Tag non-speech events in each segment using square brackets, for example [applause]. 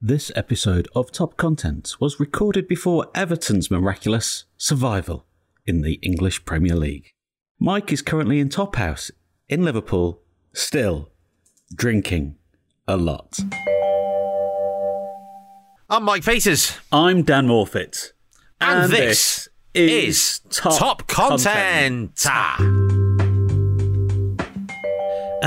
This episode of Top Content was recorded before Everton's miraculous survival in the English Premier League. Mike is currently in Top House in Liverpool, still drinking a lot. I'm Mike Faces. I'm Dan Morfitt. and, this, is Top, Content.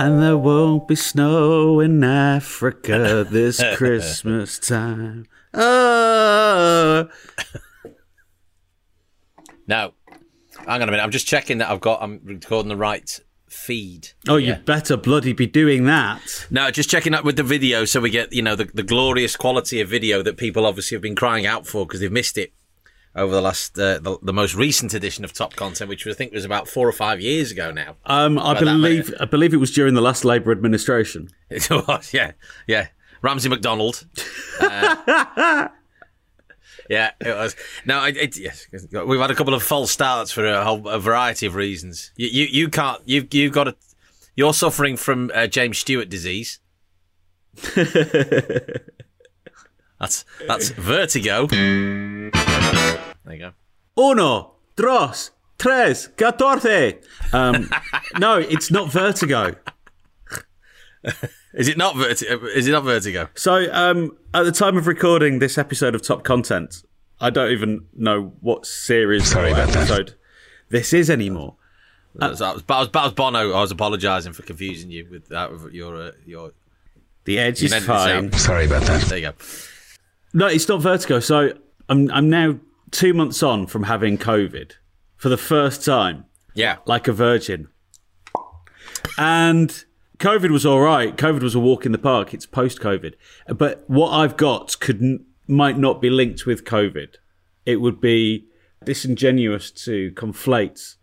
And there won't be snow in Africa this [laughs] Christmas time. Ah. Oh. No, hang on a minute. I'm just checking that I've got. I'm recording the right feed. Oh, you better bloody be doing that. No, just checking up with the video so we get you know the, the glorious quality of video that people obviously have been crying out for because they've missed it over the last uh, the, the most recent edition of Top Content, which I think was about four or five years ago now. Um, I believe I believe it was during the last Labour administration. [laughs] It was, yeah, yeah. Ramsay MacDonald. Uh, [laughs] yeah, it was. No, it, it, yes, we've had a couple of false starts for a whole a variety of reasons. You you, you can't. You you've got a. You're suffering from uh, James Stewart disease. [laughs] that's that's vertigo. There you go. Uno, dos, tres, catorce. Um, [laughs] no, it's not vertigo. Is it not vertigo? Is it not vertigo? So, um, at the time of recording this episode of Top Content, I don't even know what series Sorry or about that. this is anymore. That was, that was, that was, that was Bono. I was apologising for confusing you with that. With your uh, your. The edge is fine. Sorry about that. There you go. No, it's not vertigo. So, I'm I'm now two months on from having COVID for the first time. Yeah. like a virgin. And COVID was all right. COVID was a walk in the park. It's post COVID. But what I've got could might not be linked with COVID. It would be disingenuous to conflate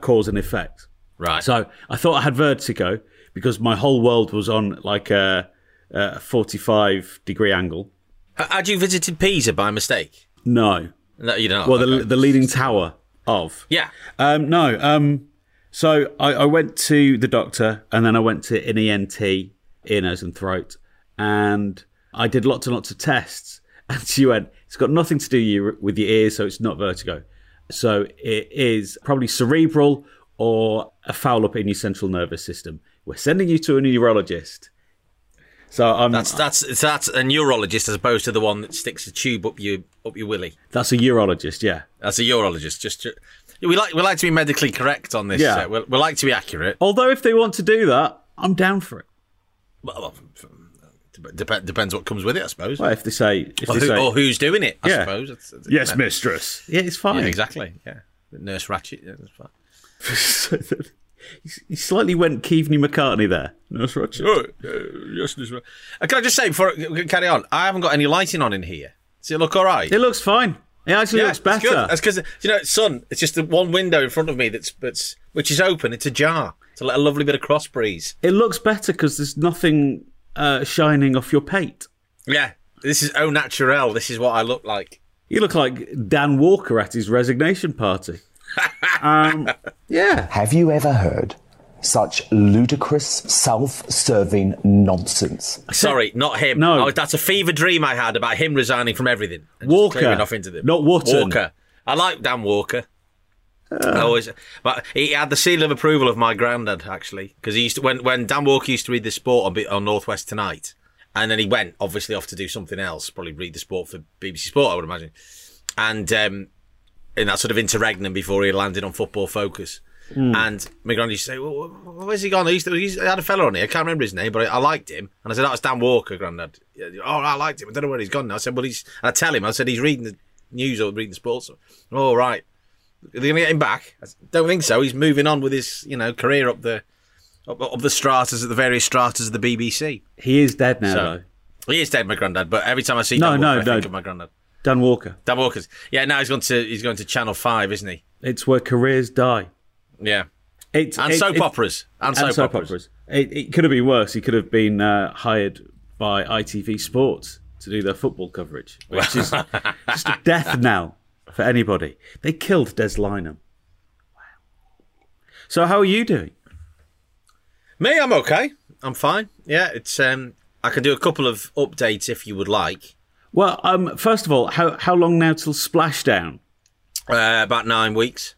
cause and effect. Right. So I thought I had vertigo because my whole world was on like a, a 45 degree angle. Had you visited Pisa by mistake? No. No, you don't. Well, the, Okay. the leading tower of. yeah. Um, no. Um, so I, I went to the doctor and then I went to an ENT, ear, nose, and throat, and I did lots and lots of tests. [laughs] And she went, "It's got nothing to do you, with your ears, so it's not vertigo. So it is probably cerebral or a foul up in your central nervous system. We're sending you to a neurologist." So I'm That's that's that's a neurologist as opposed to the one that sticks a tube up your up your willy. that's a urologist, yeah. That's a urologist. Just to, we like we like to be medically correct on this. Yeah. uh, we, we like to be accurate. Although if they want to do that, I'm down for it. Well, dep- depends what comes with it, I suppose. Well, if they say, if or, they who, say, or who's doing it, I Yeah. suppose. It's- it's- yes, mistress, yeah, it's fine. Yeah, exactly. Yeah, Nurse Ratched. Yeah, that's fine. [laughs] he slightly went Keaveney McCartney there. Nurse Ratched. Oh, uh, yes, Nurse Ratched. Uh, Can I just say before I carry on? I haven't got any lighting on in here. Does it look all right? It looks fine. It actually looks it's good. better. That's because you know, it's sun. It's just the one window in front of me that's that's which is open. It's ajar to let a lovely bit of cross breeze. It looks better because there's nothing uh, shining off your pate. Yeah, this is au naturel. This is what I look like. You look like Dan Walker at his resignation party. Um, yeah. Have you ever heard such ludicrous, self-serving nonsense? Sorry, not him. No. Oh, that's a fever dream I had about him resigning from everything. and Walker, clearing off into the not Wotton. Walker. I like Dan Walker. I always, but he had the seal of approval of my granddad actually, because he used to when when Dan Walker used to read the sport on, on Northwest Tonight, and then he went obviously off to do something else, probably read the sport for BBC Sport, I would imagine, and um, in that sort of interregnum before he landed on Football Focus. Hmm. And my granddad used to say, well, where's he gone? He, used to, he had a fella on here. I can't remember his name, but I, I liked him. And I said, oh, it's Dan Walker, granddad. Yeah, Oh, I liked him. I don't know where he's gone now. I said, well, he's, and I tell him, I said, he's reading the news or reading the sports. Oh, right. Are they going to get him back? I said, don't think so. He's moving on with his, you know, career up the, up, up the stratas, the various stratas of the BBC. He is dead now, So- though. He is dead, my granddad, but every time I see No, Dan no, I no. think of my granddad. Dan Walker. Dan Walker's. Yeah, now he's going to, he's going to Channel 5, isn't he? It's where careers die. Yeah. It's, And it- soap it- operas. And, and soap, operas. It, it could have been worse. He could have been uh, hired by ITV Sports to do their football coverage, which is [laughs] just a death now for anybody. They killed Des Lynam. Wow. So how are you doing? Me, I'm okay. I'm fine. Yeah, it's um, I can do a couple of updates if you would like. Well, um, first of all, how how long now till splashdown? Uh, about nine weeks,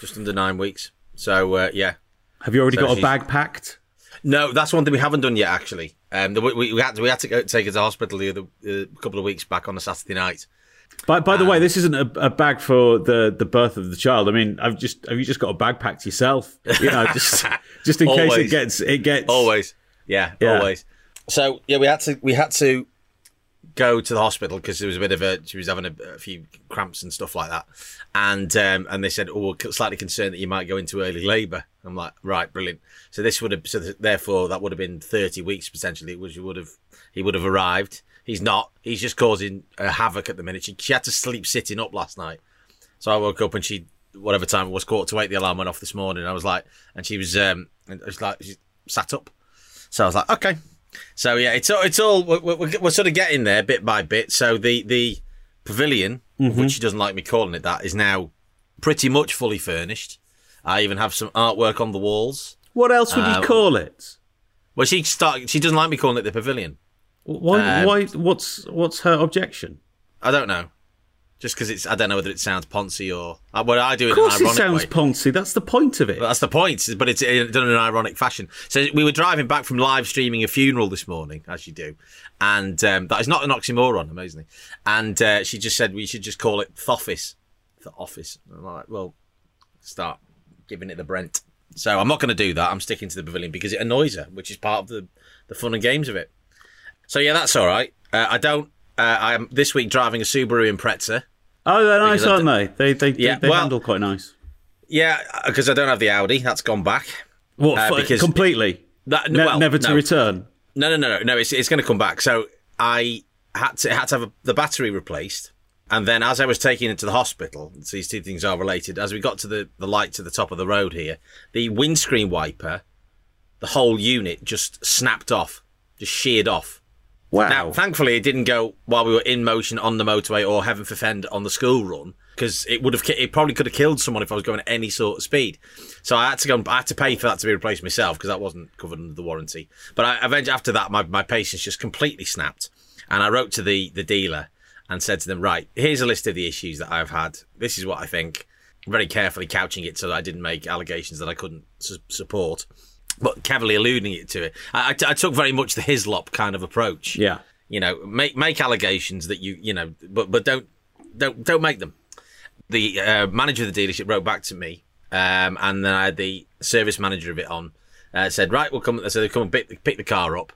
just under nine weeks. So uh, yeah, Have you already So got a bag packed? no, that's one thing we haven't done yet. Actually, um, the, we, we had to, we had to go take her to hospital the other uh, couple of weeks back on a Saturday night. By by the way, this isn't a, a bag for the, the birth of the child. I mean, I've just have you just got a bag packed yourself? You know, just [laughs] just in case it gets it gets Always, yeah, Yeah. always. So yeah, we had to we had to go to the hospital because there was a bit of a she was having a, a few cramps and stuff like that, and um, and they said, oh, we're slightly concerned that you might go into early labour. I'm like, right, brilliant. So this would have so th- therefore that would have been 30 weeks potentially, which would have he would have arrived. He's not. He's just causing uh, havoc at the minute. She, she had to sleep sitting up last night. So I woke up and she, whatever time it was, quarter to eight, the alarm went off this morning. I was like, and she was, um, and it was like, she sat up. So I was like, okay. So yeah, it's all, it's all, we're, we're, we're sort of getting there bit by bit. So the, the pavilion, which she doesn't like me calling it that, is now pretty much fully furnished. I even have some artwork on the walls. What else would Uh, you call it? Well, she start, she doesn't like me calling it the pavilion. Why? um, why? What's what's her objection? I don't know. Just because it's, I don't know whether it sounds poncy or, uh, well, I do it Of course, it sounds way. poncy. That's the point of it. But that's the point, but it's uh, done in an ironic fashion. So we were driving back from live streaming a funeral this morning, as you do, and um, that is not an oxymoron, amazingly. And uh, she just said we should just call it Thoffice, the office. I'm like, well, start giving it the Brent. So I'm not going to do that. I'm sticking to the pavilion because it annoys her, which is part of the the fun and games of it. So yeah, that's all right. Uh, I don't. Uh, I'm this week driving a Subaru Impreza. oh, they're nice, aren't they? They they Yeah, they, they well- handle quite nice. Yeah, because I don't have the Audi. That's gone back. What? uh, because- completely. That Ne- well, never to no. return. No, no, no, no, no. It's it's going to come back. So I had to had to have a, the battery replaced, and then as I was taking it to the hospital, so these two things are related. As we got to the the light to the top of the road here, the windscreen wiper, the whole unit just snapped off, just sheared off. Wow. Now, thankfully, it didn't go while we were in motion on the motorway or heaven forfend on the school run because it would have it probably could have killed someone if I was going at any sort of speed. So I had to go. and- I had to pay for that to be replaced myself because that wasn't covered under the warranty. But I, eventually, after that, my my patience just completely snapped, and I wrote to the the dealer and said to them, right, here's a list of the issues that I've had. This is what I think. Very carefully couching it so that I didn't make allegations that I couldn't su- support but cleverly alluding it to it. I, I, I took very much the Hislop kind of approach. Yeah. You know, make make allegations that you you know, but but don't don't don't make them. The uh, manager of the dealership wrote back to me, um, and then I had the service manager of it on. Uh, said, right, we'll come. So they come and pick, pick the car up,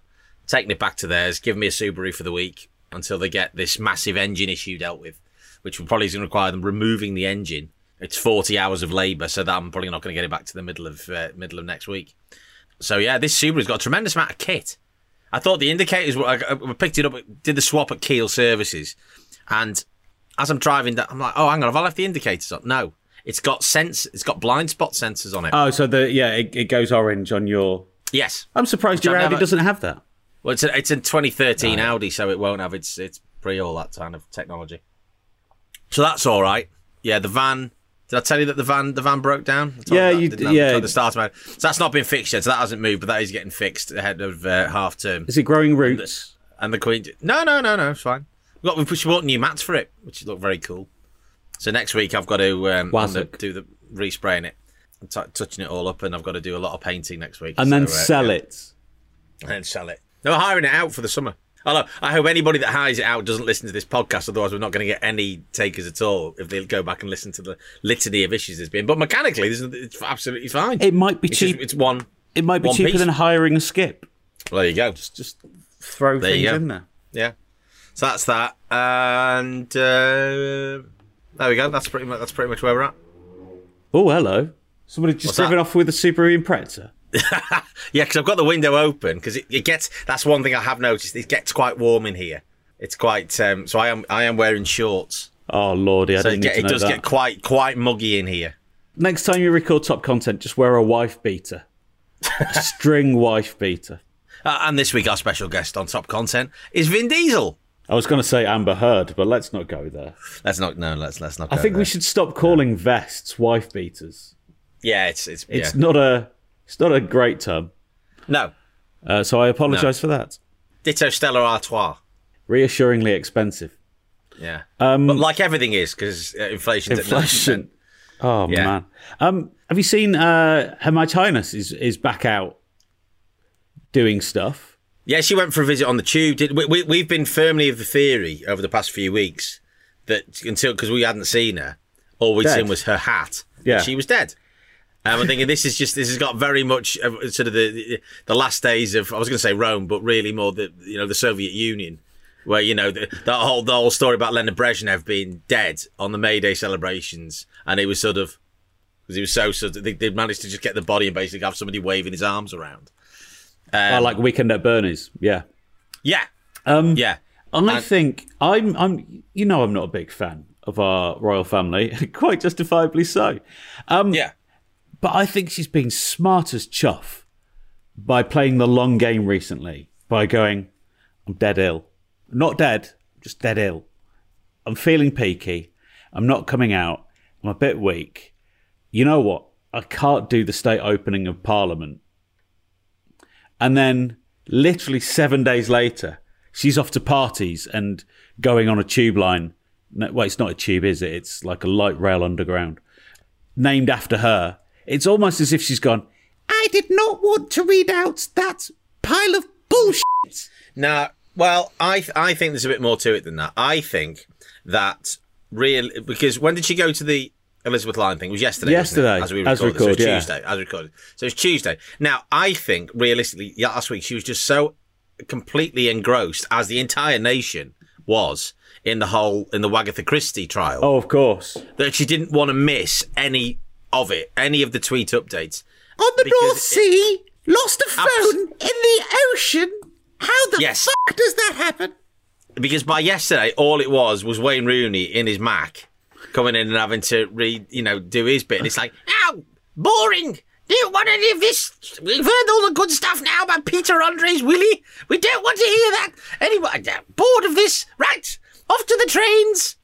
taking it back to theirs, give me a Subaru for the week until they get this massive engine issue dealt with, which will probably is going to require them removing the engine. It's forty hours of labour, so that I'm probably not going to get it back to the middle of uh, middle of next week. So yeah, this Subaru's got a tremendous amount of kit. I thought the indicators were. I, picked it up, did the swap at Keel Services, and as I'm driving down, I'm like, oh, hang on, have I left the indicators on? No, it's got sense. It's got blind spot sensors on it. Oh, so the yeah, it, it goes orange on your. yes. I'm surprised your I Audi never- doesn't have that. Well, it's a, it's a 2013 Audi, so it won't have its it's pre all that kind of technology. So that's all right. Yeah, the van. Did I tell you that the van the van broke down? Yeah, that, you- didn't yeah. The start about. So that's not been fixed yet. So that hasn't moved, but that is getting fixed ahead of uh, half term. Is it growing roots? And the Queen. No, no, no, no. It's fine. We've got we bought new mats for it, which look very cool. So next week I've got to um, gonna do the respraying it, and t- touching it all up, and I've got to do a lot of painting next week. And then So, uh, sell yeah. it. and then sell it. They're hiring it out for the summer. Although I hope anybody that hires it out doesn't listen to this podcast. Otherwise, we're not going to get any takers at all if they go back and listen to the litany of issues there's been. But mechanically, this is, it's absolutely fine. It might be it's just- cheap. it's one. It might be cheaper piece. than hiring a skip. Well, there you go. Just just throw There things in there. Yeah. So that's that, and uh, there we go. That's pretty much that's pretty much where we're at. Oh, hello. Somebody just driven off with a Subaru Impreza. [laughs] Yeah, because I've got the window open because it, it gets. That's one thing I have noticed. It gets quite warm in here. It's quite. Um, so I am. I am wearing shorts. Oh lordy, I So didn't it, need get, it does that. get quite quite muggy in here. Next time you record top content, just wear a wife beater. A [laughs] string wife beater. Uh, and this week, our special guest on Top Content is Vin Diesel. I was going to say Amber Heard, but let's not go there. Let's not. No, let's let's not. I think there. we should stop calling vests wife beaters. Yeah, it's it's, It's yeah. not a it's not a great term. no. Uh, so I apologise for that. Ditto Stella Artois. Reassuringly expensive. Yeah. but like everything is, because uh, inflation's at 9%. Inflation. [laughs] Oh Yeah. man. Um, have you seen uh, Her Highness is is back out doing stuff? Yeah, she went for a visit on the tube. Did we, we, we've been firmly of the theory over the past few weeks that until because we hadn't seen her, all we'd Dead. seen was her hat. Yeah. she was dead. And I'm thinking this is just this has got very much of sort of the the last days of I was going to say Rome, but really more the you know the Soviet Union, where you know the, that whole the whole story about Leonid Brezhnev being dead on the May Day celebrations, and it was sort of because he was so sort of they, they managed to just get the body and basically have somebody waving his arms around. Um, oh, like Weekend at Bernie's. Yeah. Yeah, Um, yeah. And I And- think I'm I'm you know I'm not a big fan of our royal family, [laughs] quite justifiably so. Um, Yeah. But I think she's been smart as chuff by playing the long game recently, by going, I'm dead ill. Not dead, just dead ill. I'm feeling peaky. I'm not coming out. I'm a bit weak. You know what? I can't do the state opening of Parliament. And then, literally seven days later, she's off to parties and going on a tube line. Well, it's not a tube, is it? It's like a light rail underground named after her. It's almost as if she's gone, I did not want to read out that pile of bullshit. Now, well, I I think there's a bit more to it than that. I think that real because when did she go to the Elizabeth Line thing? It was yesterday. Yesterday, as we as recorded. so yeah. Tuesday, as we recorded. So it's Tuesday. Now, I think realistically, last week she was just so completely engrossed, as the entire nation was in the whole in the Wagatha Christie trial, Oh, of course. that she didn't want to miss any of it, any of the tweet updates. On the Because North it- Sea, lost a Abs- phone in the ocean. How the Yes. fuck does that happen? because by yesterday, all it was was Wayne Rooney in his Mac coming in and having to read, you know, do his bit. And it's like, [laughs] ow, boring. Do you want any of this? We've heard all the good stuff now about Peter Andre's, Willie. We don't want to hear that. Anyway, uh, bored of this. Right, off to the trains.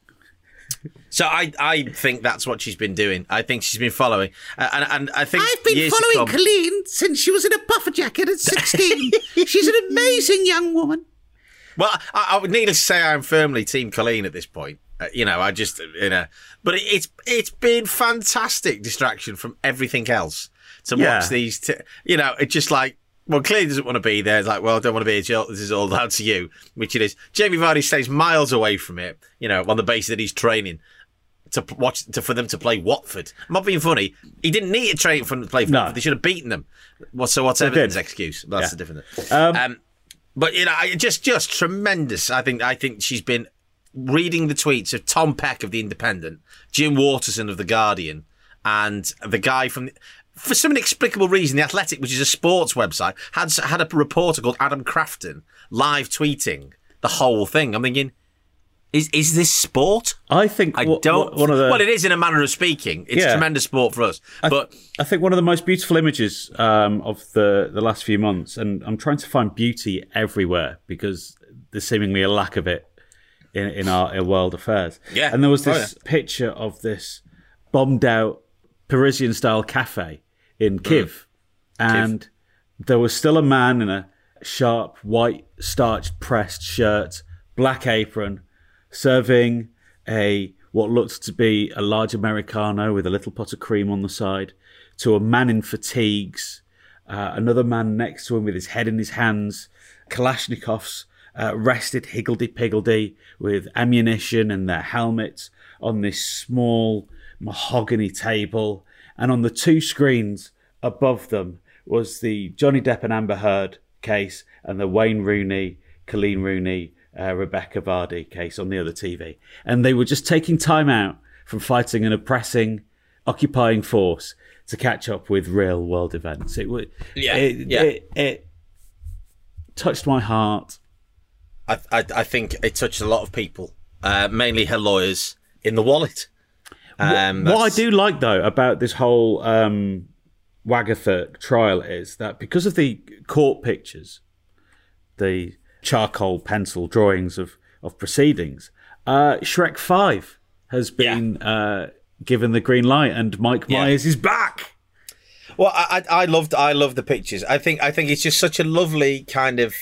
So I, I think that's what she's been doing. I think she's been following, uh, and, and I think I've been following come- Colleen since she was in a puffer jacket at 16. [laughs] She's an amazing young woman. Well, I, I would needless to say, I'm firmly Team Colleen at this point. Uh, you know, I just, you know, but it, it's it's been fantastic distraction from everything else to Yeah. watch these. T- you know, it's just like, well, Colleen doesn't want to be there. It's like, well, I don't want to be here. This is all down to you, which it is. Jamie Vardy stays miles away from it. You know, on the basis that he's training to watch to, for them to play Watford. I'm not being funny. He didn't need to train for them to play. For No. Watford. They should have beaten them. Well, so what's. Everton's excuse? That's Yeah. the difference. Um, but you know, just just tremendous. I think I think she's been reading the tweets of Tom Peck of the Independent, Jim Waterson of the Guardian, and the guy from. For some inexplicable reason, the Athletic, which is a sports website, had had a reporter called Adam Crafton live tweeting the whole thing. I'm thinking, is is this sport? I think I don't. wha- one of the well, it is in a manner of speaking. It's Yeah. tremendous sport for us, but I think one of the most beautiful images um, of the, the last few months, and I'm trying to find beauty everywhere because there's seemingly a lack of it in, in our in world affairs. Yeah. And there was Oh, this picture of this bombed out Parisian style cafe in Kiev, and there was still a man in a sharp white starched pressed shirt, black apron, serving a what looked to be a large americano with a little pot of cream on the side to a man in fatigues, uh, another man next to him with his head in his hands, Kalashnikovs uh, rested higgledy piggledy with ammunition and their helmets on this small mahogany table, and on the two screens above them was the Johnny Depp and Amber Heard case and the Wayne Rooney, Colleen Rooney, uh, Rebecca Vardy case on the other TV. And they were just taking time out from fighting an oppressing, occupying force to catch up with real world events. It would, Yeah, it, yeah. It, it touched my heart. I, I, I think it touched a lot of people, uh, mainly her lawyers, in the wallet. Um, what I do like though about this whole um, Wagatha trial is that because of the court pictures, the charcoal pencil drawings of of proceedings, uh, Shrek Five has been uh, given the green light, and Mike Yeah. Myers is back. Well, I, I I loved I love the pictures. I think I think it's just such a lovely kind of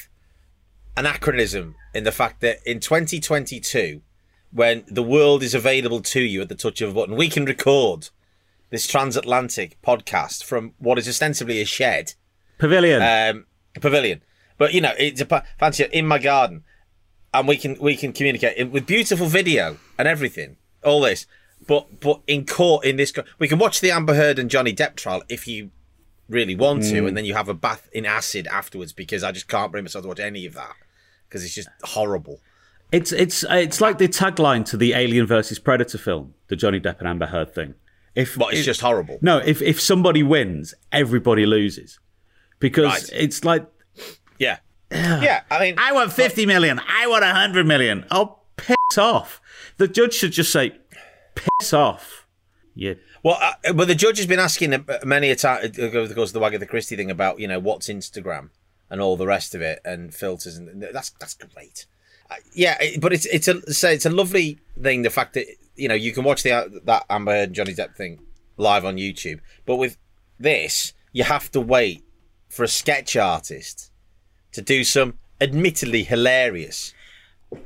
anachronism in the fact that in 2022, when the world is available to you at the touch of a button, we can record this transatlantic podcast from what is ostensibly a shed Pavilion. um, pavilion. But you know, it's a fancy in my garden, and we can we can communicate with beautiful video and everything. All this, but but in court in this, we can watch the Amber Heard and Johnny Depp trial if you really want to, mm. and then you have a bath in acid afterwards because I just can't bring myself to watch any of that because it's just horrible. It's it's it's like the tagline to the Alien versus Predator film, the Johnny Depp and Amber Heard thing. If But it's if- just horrible. no, if if somebody wins, everybody loses, because Right. it's like Yeah, yeah. I mean, I want fifty million, I want hundred million. Oh, piss off! The judge should just say, piss off. Yeah, Well, uh, but the judge has been asking many a time over the course of the Wagatha Christie thing about you know what's Instagram and all the rest of it and filters and that's that's great. Uh, yeah, but it's it's a say it's a lovely thing the fact that you know you can watch the uh, that Amber Heard and Johnny Depp thing live on YouTube, but with this you have to wait for a sketch artist to do some admittedly hilarious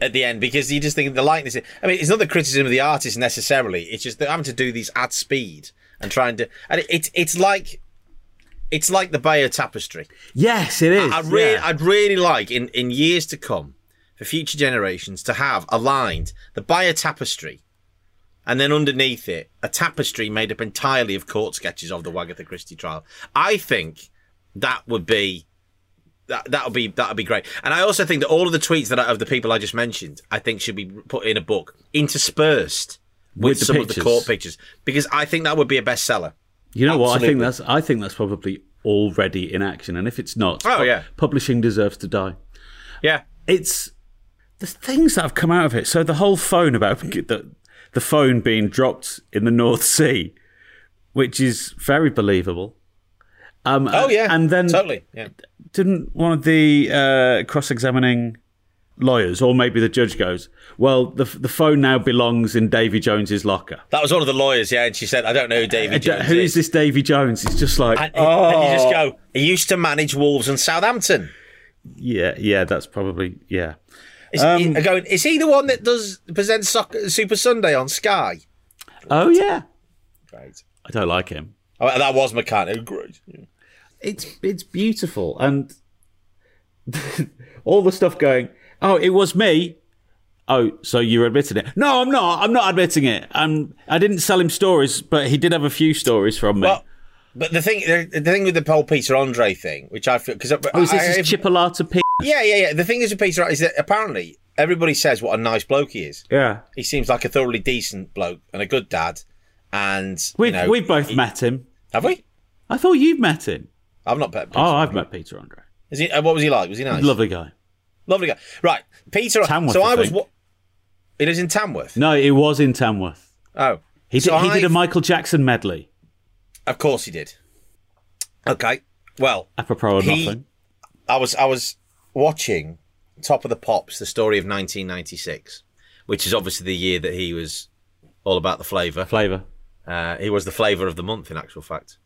at the end because you just think the likeness. I mean, it's not the criticism of the artist necessarily. It's just having to do these at speed and trying to, and it, it's it's like it's like the Bayeux Tapestry. yes, it is. I really, yeah. I'd really like in in years to come for future generations to have aligned the Bayeux Tapestry. And then underneath it, a tapestry made up entirely of court sketches of the Wagatha Christie trial. I think that would be that that would be that would be great. And I also think that all of the tweets that I, of the people I just mentioned, I think should be put in a book, interspersed with, With the some of the court pictures, because I think that would be a bestseller. You know what? I think that's I think that's probably already in action, and if it's not, Oh, yeah. publishing deserves to die. Yeah, It's the things that have come out of it. So the whole phone about the the phone being dropped in the North Sea, which is very believable. Um, Oh yeah, and then totally. Yeah. didn't one of the uh, cross-examining lawyers, or maybe the judge, goes, "Well, the the phone now belongs in Davy Jones's locker." That was one of the lawyers, yeah, and she said, "I don't know who David Jones Who is this Davy Jones? It's just like, And, oh, and you just go, he used to manage Wolves and Southampton. yeah, yeah. That's probably yeah. Is, Um, he, going, is he the one that does presents soccer, Super Sunday on Sky? Oh yeah. Great. I don't like him. Oh, that was McCann. Great. It's it's beautiful. And [laughs] all the stuff going oh it was me. Oh so you're admitting it. No i'm not. I'm not admitting it. I'm i didn't sell him stories but he did have a few stories from me. Well, but the thing, the, the thing with the Paul Peter Andre thing, which I feel because oh is this his chipolata p yeah, yeah, yeah. The thing is with Peter is that apparently everybody says what a nice bloke he is. yeah. He seems like a thoroughly decent bloke and a good dad. And we've, you know, we've both met him. Have we? i thought you've met him I've not met. Peter oh i've met peter andre Is he? uh, What was he like? Was he nice? lovely guy Lovely guy. Right, Peter. Tamworth, so I I, was. What? It is in Tamworth. no it was in tamworth Oh, he did, So he did a I've- michael jackson medley Of course he did. Okay. Well, apropos of He- nothing I was I was watching Top of the Pops, the story of 1996, which is obviously the year that he was all about the flavour. flavor Uh, he was the flavour of the month, in actual fact,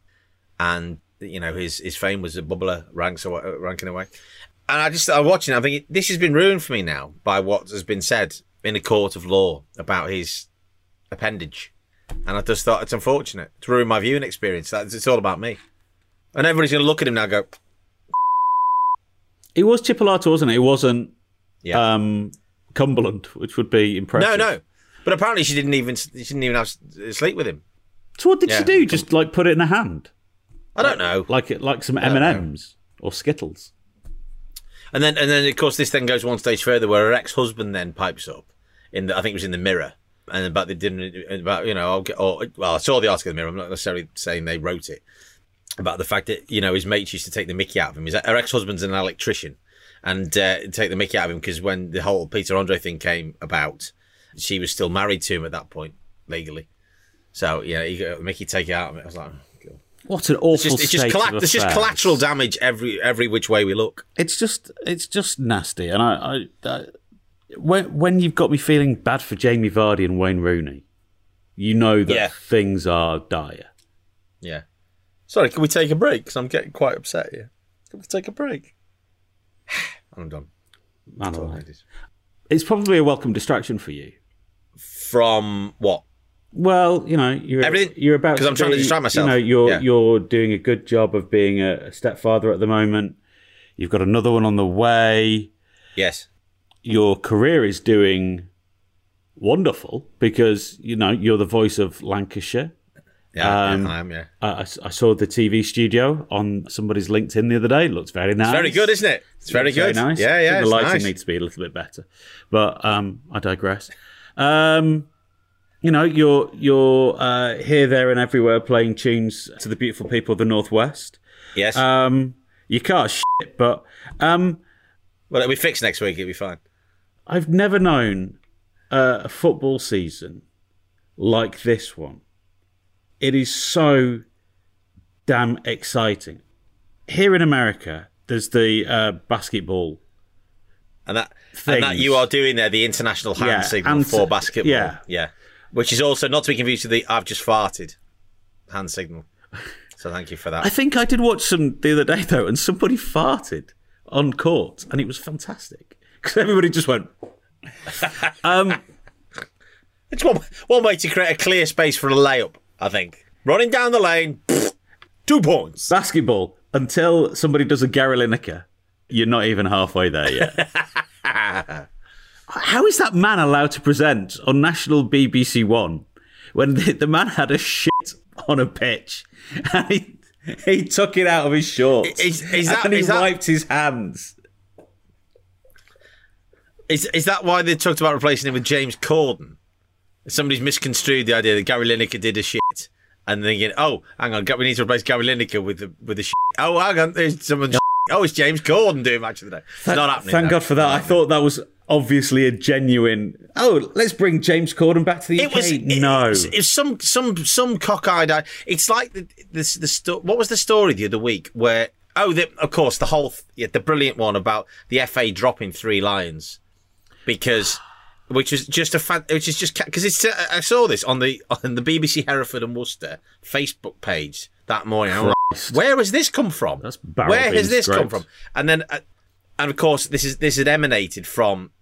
and you know his his fame was a Bubbler Ranx awa- uh, ranking away. And I just I'm watching. I'm thinking this has been ruined for me now by what has been said in a court of law about his appendage, and I just thought it's unfortunate to ruin my viewing experience. That's it's all about me, and everybody's going to look at him now and go, [laughs] it was chipolata wasn't it it wasn't yeah. um cumberland which would be impressive No, no. But apparently she didn't even she didn't even have sleep with him. So what did Yeah. she do? Just like put it in her hand, I don't know. like it, like some M and M's or Skittles. And then and then of course this then goes one stage further where her ex husband then pipes up in the I think it was in the mirror. And about they didn't about you know I'll get or well I saw the article in the mirror. I'm not necessarily saying they wrote it about the fact that you know his mates used to take the Mickey out of him. His her ex husband's an electrician and uh, take the Mickey out of him because when the whole Peter Andre thing came about, she was still married to him at that point legally. So yeah, he got Mickey take it out of it. I was like. What an awful It's just, it's just, colla- there's just collateral damage every every which way we look. It's just it's just nasty, and I, I, I when when you've got me feeling bad for Jamie Vardy and Wayne Rooney, you know that Yeah. things are dire. Yeah. Sorry, can we take a break? Because I'm getting quite upset here. Can we take a break? [sighs] I'm done. Man. It's probably a welcome distraction for you. From what? Well, you know, you're Everything? You're about 'Cause I'm trying to distract myself. You know, you're Yeah. you're doing a good job of being a, stepfather at the moment. You've got another one on the way. Yes. Your career is doing wonderful because you know you're the voice of Lancashire. Yeah, Um, yeah, I am. Yeah. I, I saw the TV studio on somebody's LinkedIn the other day. It looks very nice. It's very good, isn't it? It's very It's very good. nice. Yeah, yeah. the lighting nice. needs to be a little bit better, but um, I digress. Um, you know, you're you're uh, here, there, and everywhere playing tunes to the beautiful people of the northwest. Yes. Um, you can't shit, but um, well, it'll be fixed next week. It'll be fine. I've never known uh, a football season like this one. It is so damn exciting. Here in America, there's the uh, basketball And that, and that you are doing there the international hand Yeah, signal and- for basketball. yeah. Yeah. Which is also not to be confused with the I've just farted hand signal. So thank you for that. I think I did watch some the other day though, and somebody farted on court, and it was fantastic because everybody just went. [laughs] Um, it's one, one way to create a clear space for a layup, I think. Running down the lane, pfft, two points. basketball until somebody does a Gary Lineker. You're not even halfway there yet. [laughs] How is that man allowed to present on national BBC One when the, the man had a shit on a pitch and he, he took it out of his shorts Is- is that- and he is that- wiped his hands? Is, is that why they talked about replacing him with James Corden? Somebody's misconstrued the idea that Gary Lineker did a shit. And thinking, oh, hang on, we need to replace Gary Lineker with the with the shit. Oh, hang on, there's someone. Oh, it's James Corden doing match of the day. It's not happening. Thank no. God for that. I thought that was obviously a genuine. Oh, let's bring James Corden back to the It UK. was it, no. It's, it's some some some cockeyed. It's like the this the sto- What was the story the other week where? Oh, the, of course, the whole yeah, the brilliant one about the FA dropping three lions because. Which is just a fan, which is just because it's. Uh, I saw this on the on the BBC Hereford and Worcester Facebook page that morning. I'm Where has this come from? That's Where has this come from? And then, uh, and of course, this is this had emanated from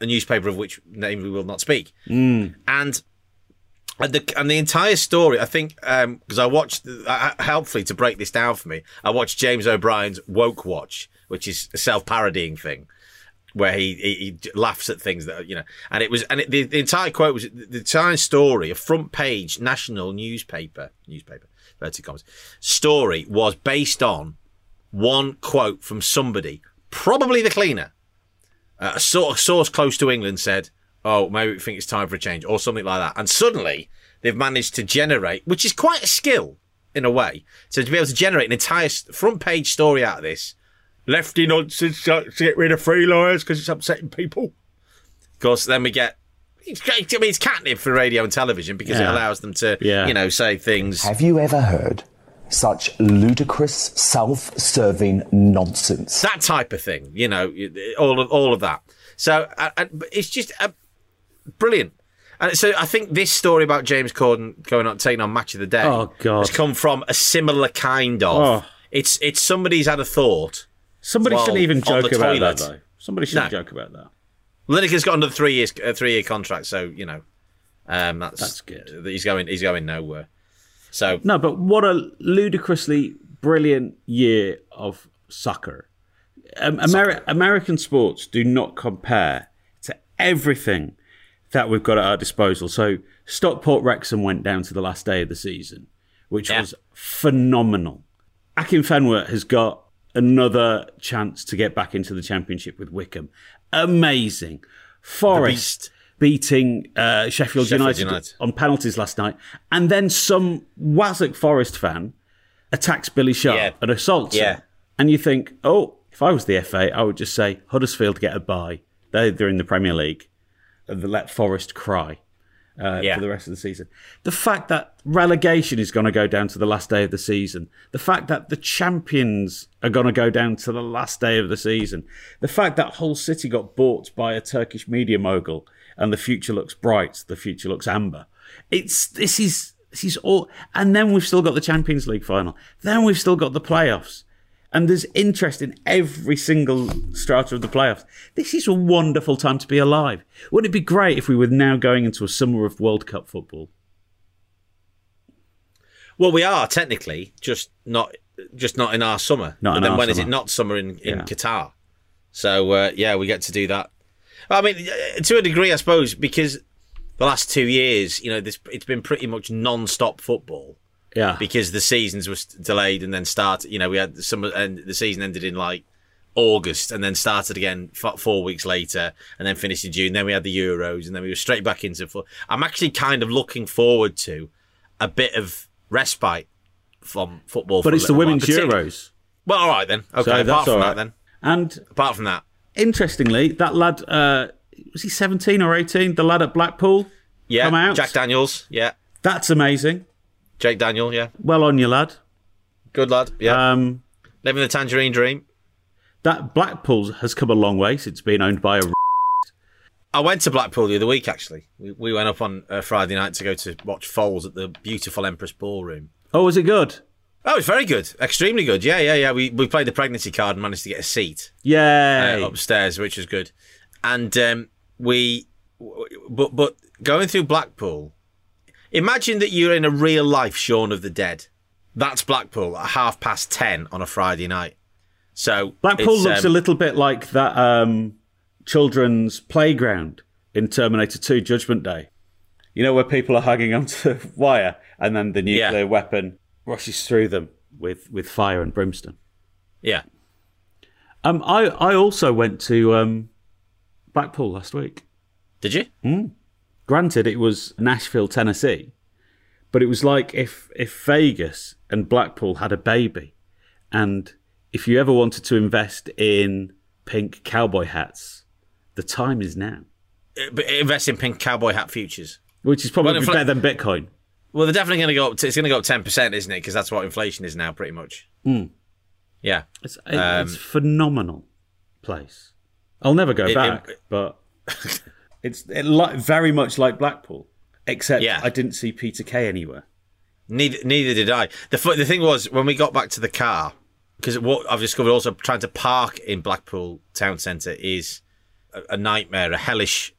a newspaper of which name we will not speak. Mm. And and the and the entire story, I think, because I watched uh, helpfully to break this down for me, I watched James O'Brien's Woke Watch, which is a self-parodying thing, where he, he he laughs at things that you know, and it was and it, the, the entire quote was the entire story, a front page national newspaper newspaper vertical commas story was based on one quote from somebody, probably the cleaner, uh, a sort of source close to England said, "Oh, maybe we think it's time for a change," or something like that. And suddenly they've managed to generate, which is quite a skill in a way, so to be able to generate an entire front page story out of this. Lefty nonsense uh, to get rid of free lawyers because it's upsetting people. Of course, then we get. It's, great- I mean, it's catnip for radio and television because it allows them to, Yeah. you know, say things. Have you ever heard such ludicrous, self serving nonsense? that type of thing, you know, all of all of that. So uh, uh, it's just uh, brilliant. And so I think this story about James Corden going on taking on Match of the Day Oh, God. has come from a similar kind of. Oh. It's it's somebody's had a thought. Somebody Well, shouldn't even joke about toilet. that, though. Somebody shouldn't No. joke about that. Lineker's got another three years uh, three year contract, so you know, um, that's That's good. He's going he's going nowhere. So No, but what a ludicrously brilliant year of soccer. Um, Ameri- American sports do not compare to everything that we've got at our disposal. So Stockport Wrexham went down to the last day of the season, which Yeah. was phenomenal. Akinfenwa has got another chance to get back into the championship with Wycombe. Amazing. Forest. Beating uh, Sheffield, Sheffield United, United. on penalties last night, and then some Waswick Forest fan attacks Billy Sharp Yeah. and assaults Yeah. him. And you think, oh, if I was the FA, I would just say Huddersfield get a bye. They're, they're in the Premier League. And let Forest cry uh, Yeah. for the rest of the season. The fact that relegation is going to go down to the last day of the season, the fact that the champions are going to go down to the last day of the season, the fact that Hull City got bought by a Turkish media mogul and the future looks bright, the future looks amber. It's this is this is all, and then we've still got the Champions League final. Then we've still got the playoffs. And there's interest in every single strata of the playoffs. This is a wonderful time to be alive. Wouldn't it be great if we were now going into a summer of World Cup football? Well, we are technically just not just not in our summer. Not but then when is summer. it not summer in, in Yeah. Qatar? So uh, yeah, we get to do that. I mean, uh, to a degree, I suppose, because the last two years, you know, this it's been pretty much non-stop football Yeah. because the seasons were delayed and then started. You know, we had some and the season ended in like August and then started again f- four weeks later and then finished in June. Then we had the Euros and then we were straight back into. Fo- I'm actually kind of looking forward to a bit of respite from football. but it's the. Women's Euros. Well, all right then. Okay, So apart from all that, then. And Apart from that, interestingly, that lad, uh, was he 17 or 18? The lad at Blackpool? yeah, Come out. Jack Daniels, yeah, That's amazing. Jake Daniel, yeah, Well on you, lad. good lad, yeah, Um, living the tangerine dream. that Blackpool has come a long way since being owned by a. I went to Blackpool the other week. Actually, we, we went up on uh, Friday night to go to watch Foals at the beautiful Empress Ballroom. Oh, was it good? Oh, it's very good, extremely good. Yeah, yeah, yeah. We we played the pregnancy card and managed to get a seat Yay. uh, upstairs, which was good. And um, we, but but going through Blackpool, imagine that you're in a real life Shaun of the Dead. That's Blackpool at half past ten on a Friday night. So Blackpool looks um, a little bit like that um, children's playground in Terminator 2 Judgment Day. You know, where people are hanging onto the [laughs] wire and then the nuclear Yeah. weapon rushes through them with, with fire and brimstone. yeah. Um, I, I also went to um, Blackpool last week. Did you? Granted, it was Nashville, Tennessee, but it was like if, if Vegas and Blackpool had a baby. And if you ever wanted to invest in pink cowboy hats, the time is now. Uh, Invest in pink cowboy hat futures. Which is probably Well, better than Bitcoin. Well, they're definitely going to go up. To, it's going to go up ten percent, isn't it? Because that's what inflation is now, pretty much. Yeah. It's, it- it's a phenomenal place. I'll never go Um, It- back, it- but [laughs] it's it li- very much like Blackpool, except Yeah. I didn't see Peter Kay anywhere. Neither, neither did I. The the thing was when we got back to the car, because what I've discovered also trying to park in Blackpool town centre is a, a nightmare, a hellish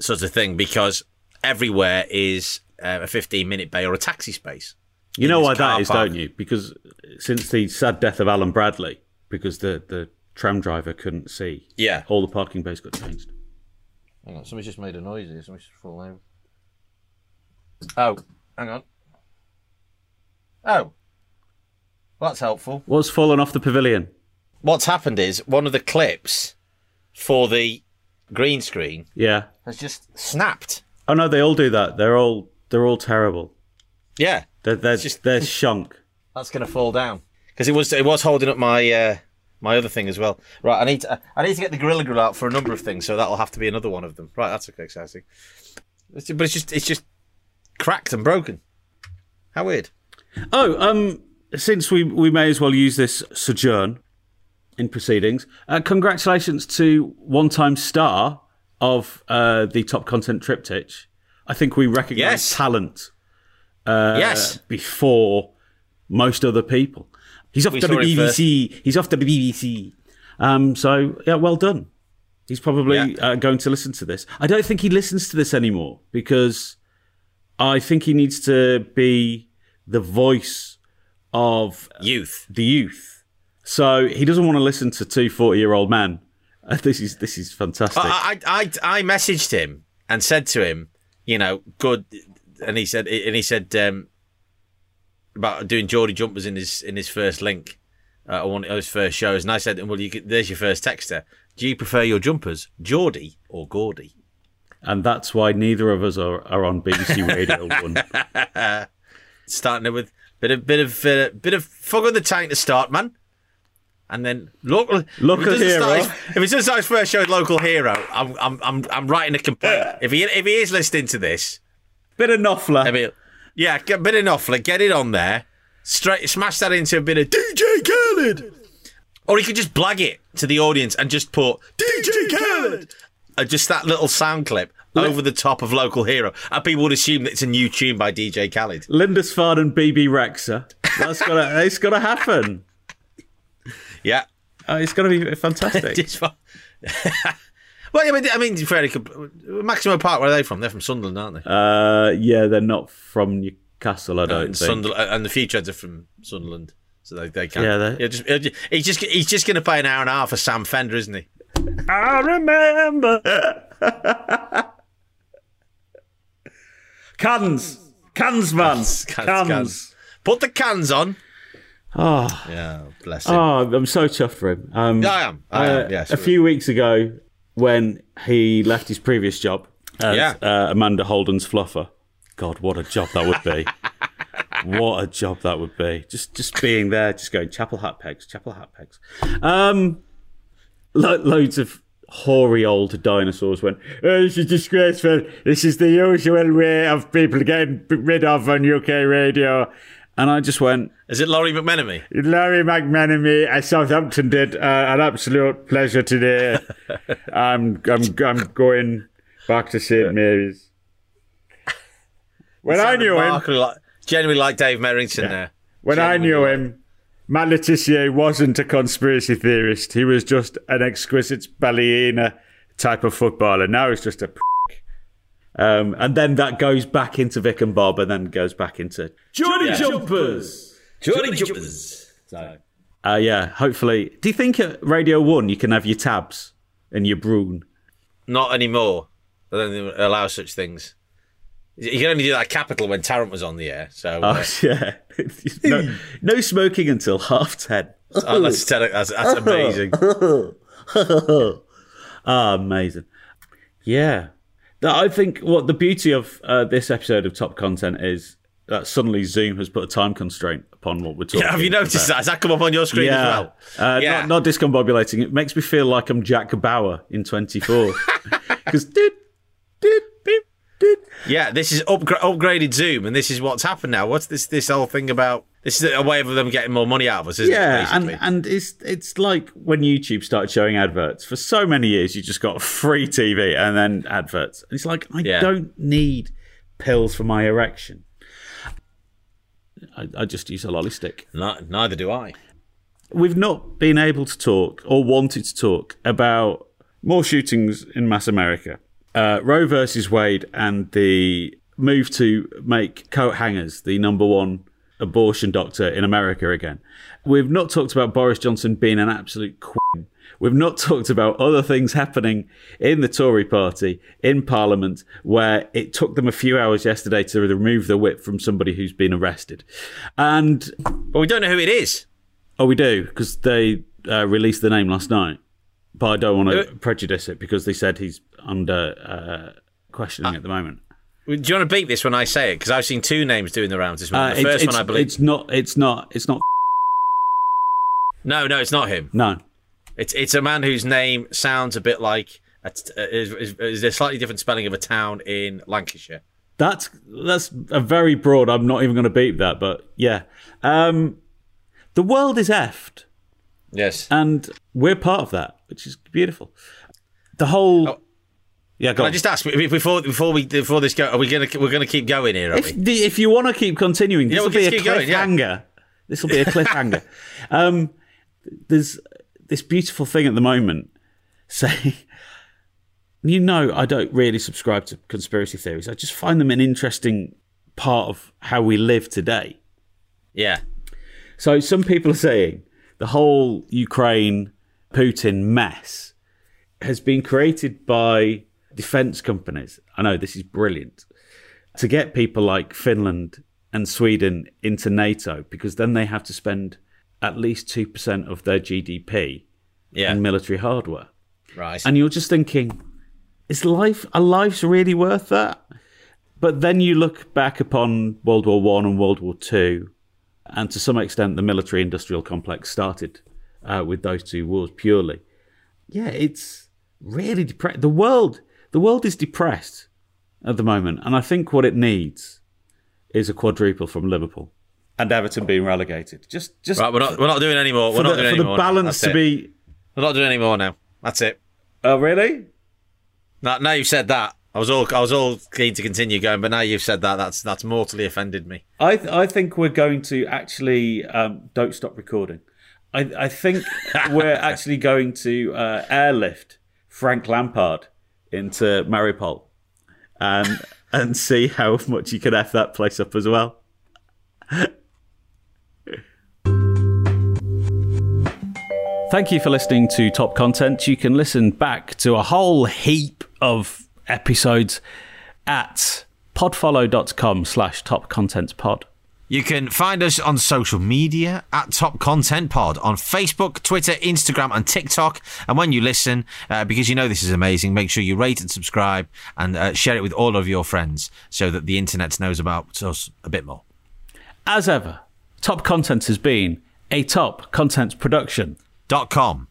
sort of thing because everywhere is uh, a 15 minute bay or a taxi space. You know this why car that is, park. don't you? Because since the sad death of Alan Bradley, because the, the tram driver couldn't see, Yeah. all the parking bays got changed. Hang on, somebody's just made a noise here. Somebody's just fallen over. Oh, hang on. Oh, well, that's helpful. What's fallen off the pavilion? What's happened is one of the clips for the green screen Yeah. has just snapped. Oh no, they all do that. They're all they're all terrible. Yeah, They're they're just- they're shunk. [laughs] that's going to fall down because it was it was holding up my uh, my other thing as well. Right, I need to I need to get the gorilla grill out for a number of things, so that'll have to be another one of them. Right, that's okay, exciting. It's- But it's just it's just cracked and broken. How weird. Oh, um, since we we may as well use this sojourn in proceedings, uh, congratulations to one-time star of uh, the top content triptych. I think we recognise Yes. talent uh, yes, before most other people. He's off We to the BBC. He's off to the BBC. Um, so yeah, well done. He's probably Yeah. uh, going to listen to this. I don't think he listens to this anymore because I think he needs to be the voice of youth. the youth. So he doesn't want to listen to two 40 year old men. [laughs] This is this is fantastic. I, I I I messaged him and said to him, you know, good, and he said and he said um, about doing Geordie jumpers in his in his first link, uh, on one of his first shows, and I said, well, you there's your first texter. Do you prefer your jumpers, Geordie or Gordy? and that's why neither of us are, are on BBC Radio [laughs] 1. Starting with bit of bit of uh, bit of fog on the tank to start, man. And then local Local if hero. his- if doesn't start his first show local hero, I'm I'm I'm I'm writing a complaint. if he if he is listening to this, Bit of Knopfler. I mean, yeah, a bit of Knopfler, get it on there, straight, smash that into a bit of DJ Khaled. Or he could just blag it to the audience and just put DJ Khaled, uh, just that little sound clip over the top of Local Hero, and people would assume that it's a new tune by DJ Khaled. Lindisfarne and Bebe Rexha. That's gotta it's gotta happen. Yeah. Uh, it's going to be fantastic. [laughs] It's fine. [laughs] well, I mean, I mean, fairly. Maximo Park. Where are they from? They're from Sunderland, aren't they? uh, yeah, they're not from Newcastle, I don't and, think. Sunderland, and the future are from Sunderland, so they, they can. Yeah, they- He'll just, he'll just, he's just he's just going to play an hour and a half for Sam Fender, isn't he? I remember. [laughs] cans. Cans, man. Cans, Cans. cans. Put the cans on. Oh, Yeah, bless him. oh, I'm so chuffed for him. Um, I am. I uh, am. Yes. a few weeks ago, when he left his previous job as Yeah. uh, Amanda Holden's fluffer, God, what a job that would be! [laughs] what a job that would be! Just, just being there, just going chapel hat pegs, chapel hat pegs. Um, lo- loads of hoary old dinosaurs went. Oh, this is disgraceful. This is the usual way of people getting rid of on UK radio. And I just went, Is it Lawrie McMenemy? Larry McMenemy at Southampton did uh, an absolute pleasure today. [laughs] I'm, I'm, I'm going back to St Mary's. When I knew him, Like, genuinely like Dave Merrington there. when I knew him, Matt Le Tissier wasn't a conspiracy theorist. He was just an exquisite ballerina type of footballer. Now he's just a prick. Um, and then that goes back into Vic and Bob, and then goes back into Johnny Jumpers. Johnny Jumpers. Uh, yeah, hopefully. Do you think at Radio 1 you can have your tabs and your broon? Not anymore. I don't allow such things. You can only do that at Capital when Tarrant was on the air. So uh, Oh, [laughs] yeah. no, no smoking until half 10. oh, that's, that's, that's [laughs] amazing. [laughs] Ah, amazing. Yeah. I think what the beauty of uh, this episode of Top Content is that suddenly Zoom has put a time constraint upon what we're talking Yeah, have you noticed that? Has that come up on your screen Yeah. as well? Uh, Yeah. Not, not discombobulating. It makes me feel like I'm Jack Bauer in 24. [laughs] Because, did did beep, did. Yeah, this is upgra- upgraded Zoom, and this is what's happened now. What's this this whole thing about? This is a way of them getting more money out of us, isn't Yeah, it? and, and it's it's like when YouTube started showing adverts. For so many years, you just got free TV and then adverts. And it's like I Yeah. don't need pills for my erection. I, I just use a lolly stick. No- neither do I. We've not been able to talk or wanted to talk about more shootings in mass America. Uh, Roe versus Wade and the move to make coat hangers the number one abortion doctor in America again. We've not talked about Boris Johnson being an absolute queen. We've not [laughs] talked about other things happening in the Tory party, in Parliament, where it took them a few hours yesterday to remove the whip from somebody who's been arrested. And But we don't know who it is. Oh, we do because they uh, released the name last night, but I don't want to Uh, prejudice it because they said he's under uh, questioning at the moment. Do you want to beat this when I say it? Because I've seen two names doing the rounds this Uh, morning. the it's, first one, I believe. it's not. It's not. It's not. No, no, it's not him. No. It's it's a man whose name sounds a bit like a uh, is, is a slightly different spelling of a town in Lancashire. That's that's a very broad. I'm not even going to beat that, but yeah. Um, the world is effed, Yes. and we're part of that, which is beautiful. The whole. Oh. Yeah, go Can I just ask before before we before this go? Are we gonna we're gonna keep going here? If, the, if you want to keep continuing, this Yeah, will be a just keep going, yeah. cliffhanger. This will be a cliffhanger. [laughs] um, there's this beautiful thing at the moment saying, you know, I don't really subscribe to conspiracy theories. I just find them an interesting part of how we live today. Yeah. So some people are saying the whole Ukraine Putin mess has been created by defense companies. I know this is brilliant to get people like Finland and Sweden into NATO because then they have to spend at least 2% of their GDP Yeah. on military hardware. right. And you're just thinking, is life a life's really worth that? But then you look back upon World War One and World War Two, and to some extent, the military-industrial complex started uh, with those two wars purely. Yeah, it's really depressed. The world, the world is depressed at the moment, and I think what it needs is a quadruple from Liverpool and Everton being relegated. Just, just right. We're not we're not doing any more. We're not the, doing for any the more. now. balance That's to it. be. We're not doing any more now. That's it. Oh, really? Now, now you've said that. I was all I was all keen to continue going, but now you've said that. That's that's mortally offended me. I th- I think we're going to actually um, don't stop recording, I, I think [laughs] we're actually going to uh, airlift Frank Lampard into Mariupol um, and [laughs] and see how much you can f that place up as well. Thank you for listening to Top Content. You can listen back to a whole heap of episodes at podfollow.com slash top content pod. You can find us on social media at Top Content Pod on Facebook, Twitter, Instagram, and TikTok. And when you listen, uh, because you know this is amazing, make sure you rate and subscribe and uh, share it with all of your friends so that the internet knows about us a bit more. As ever, Top Content has been a top content production. Dot com.